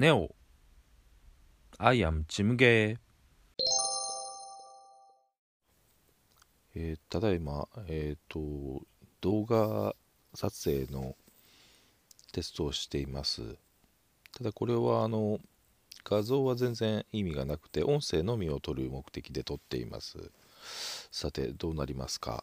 ネオ I am ムゲーえーただいま、えっ、と、動画撮影のテストをしています。ただこれはあの、画像は全然意味がなくて、音声のみを取る目的で撮っています。さて、どうなりますか？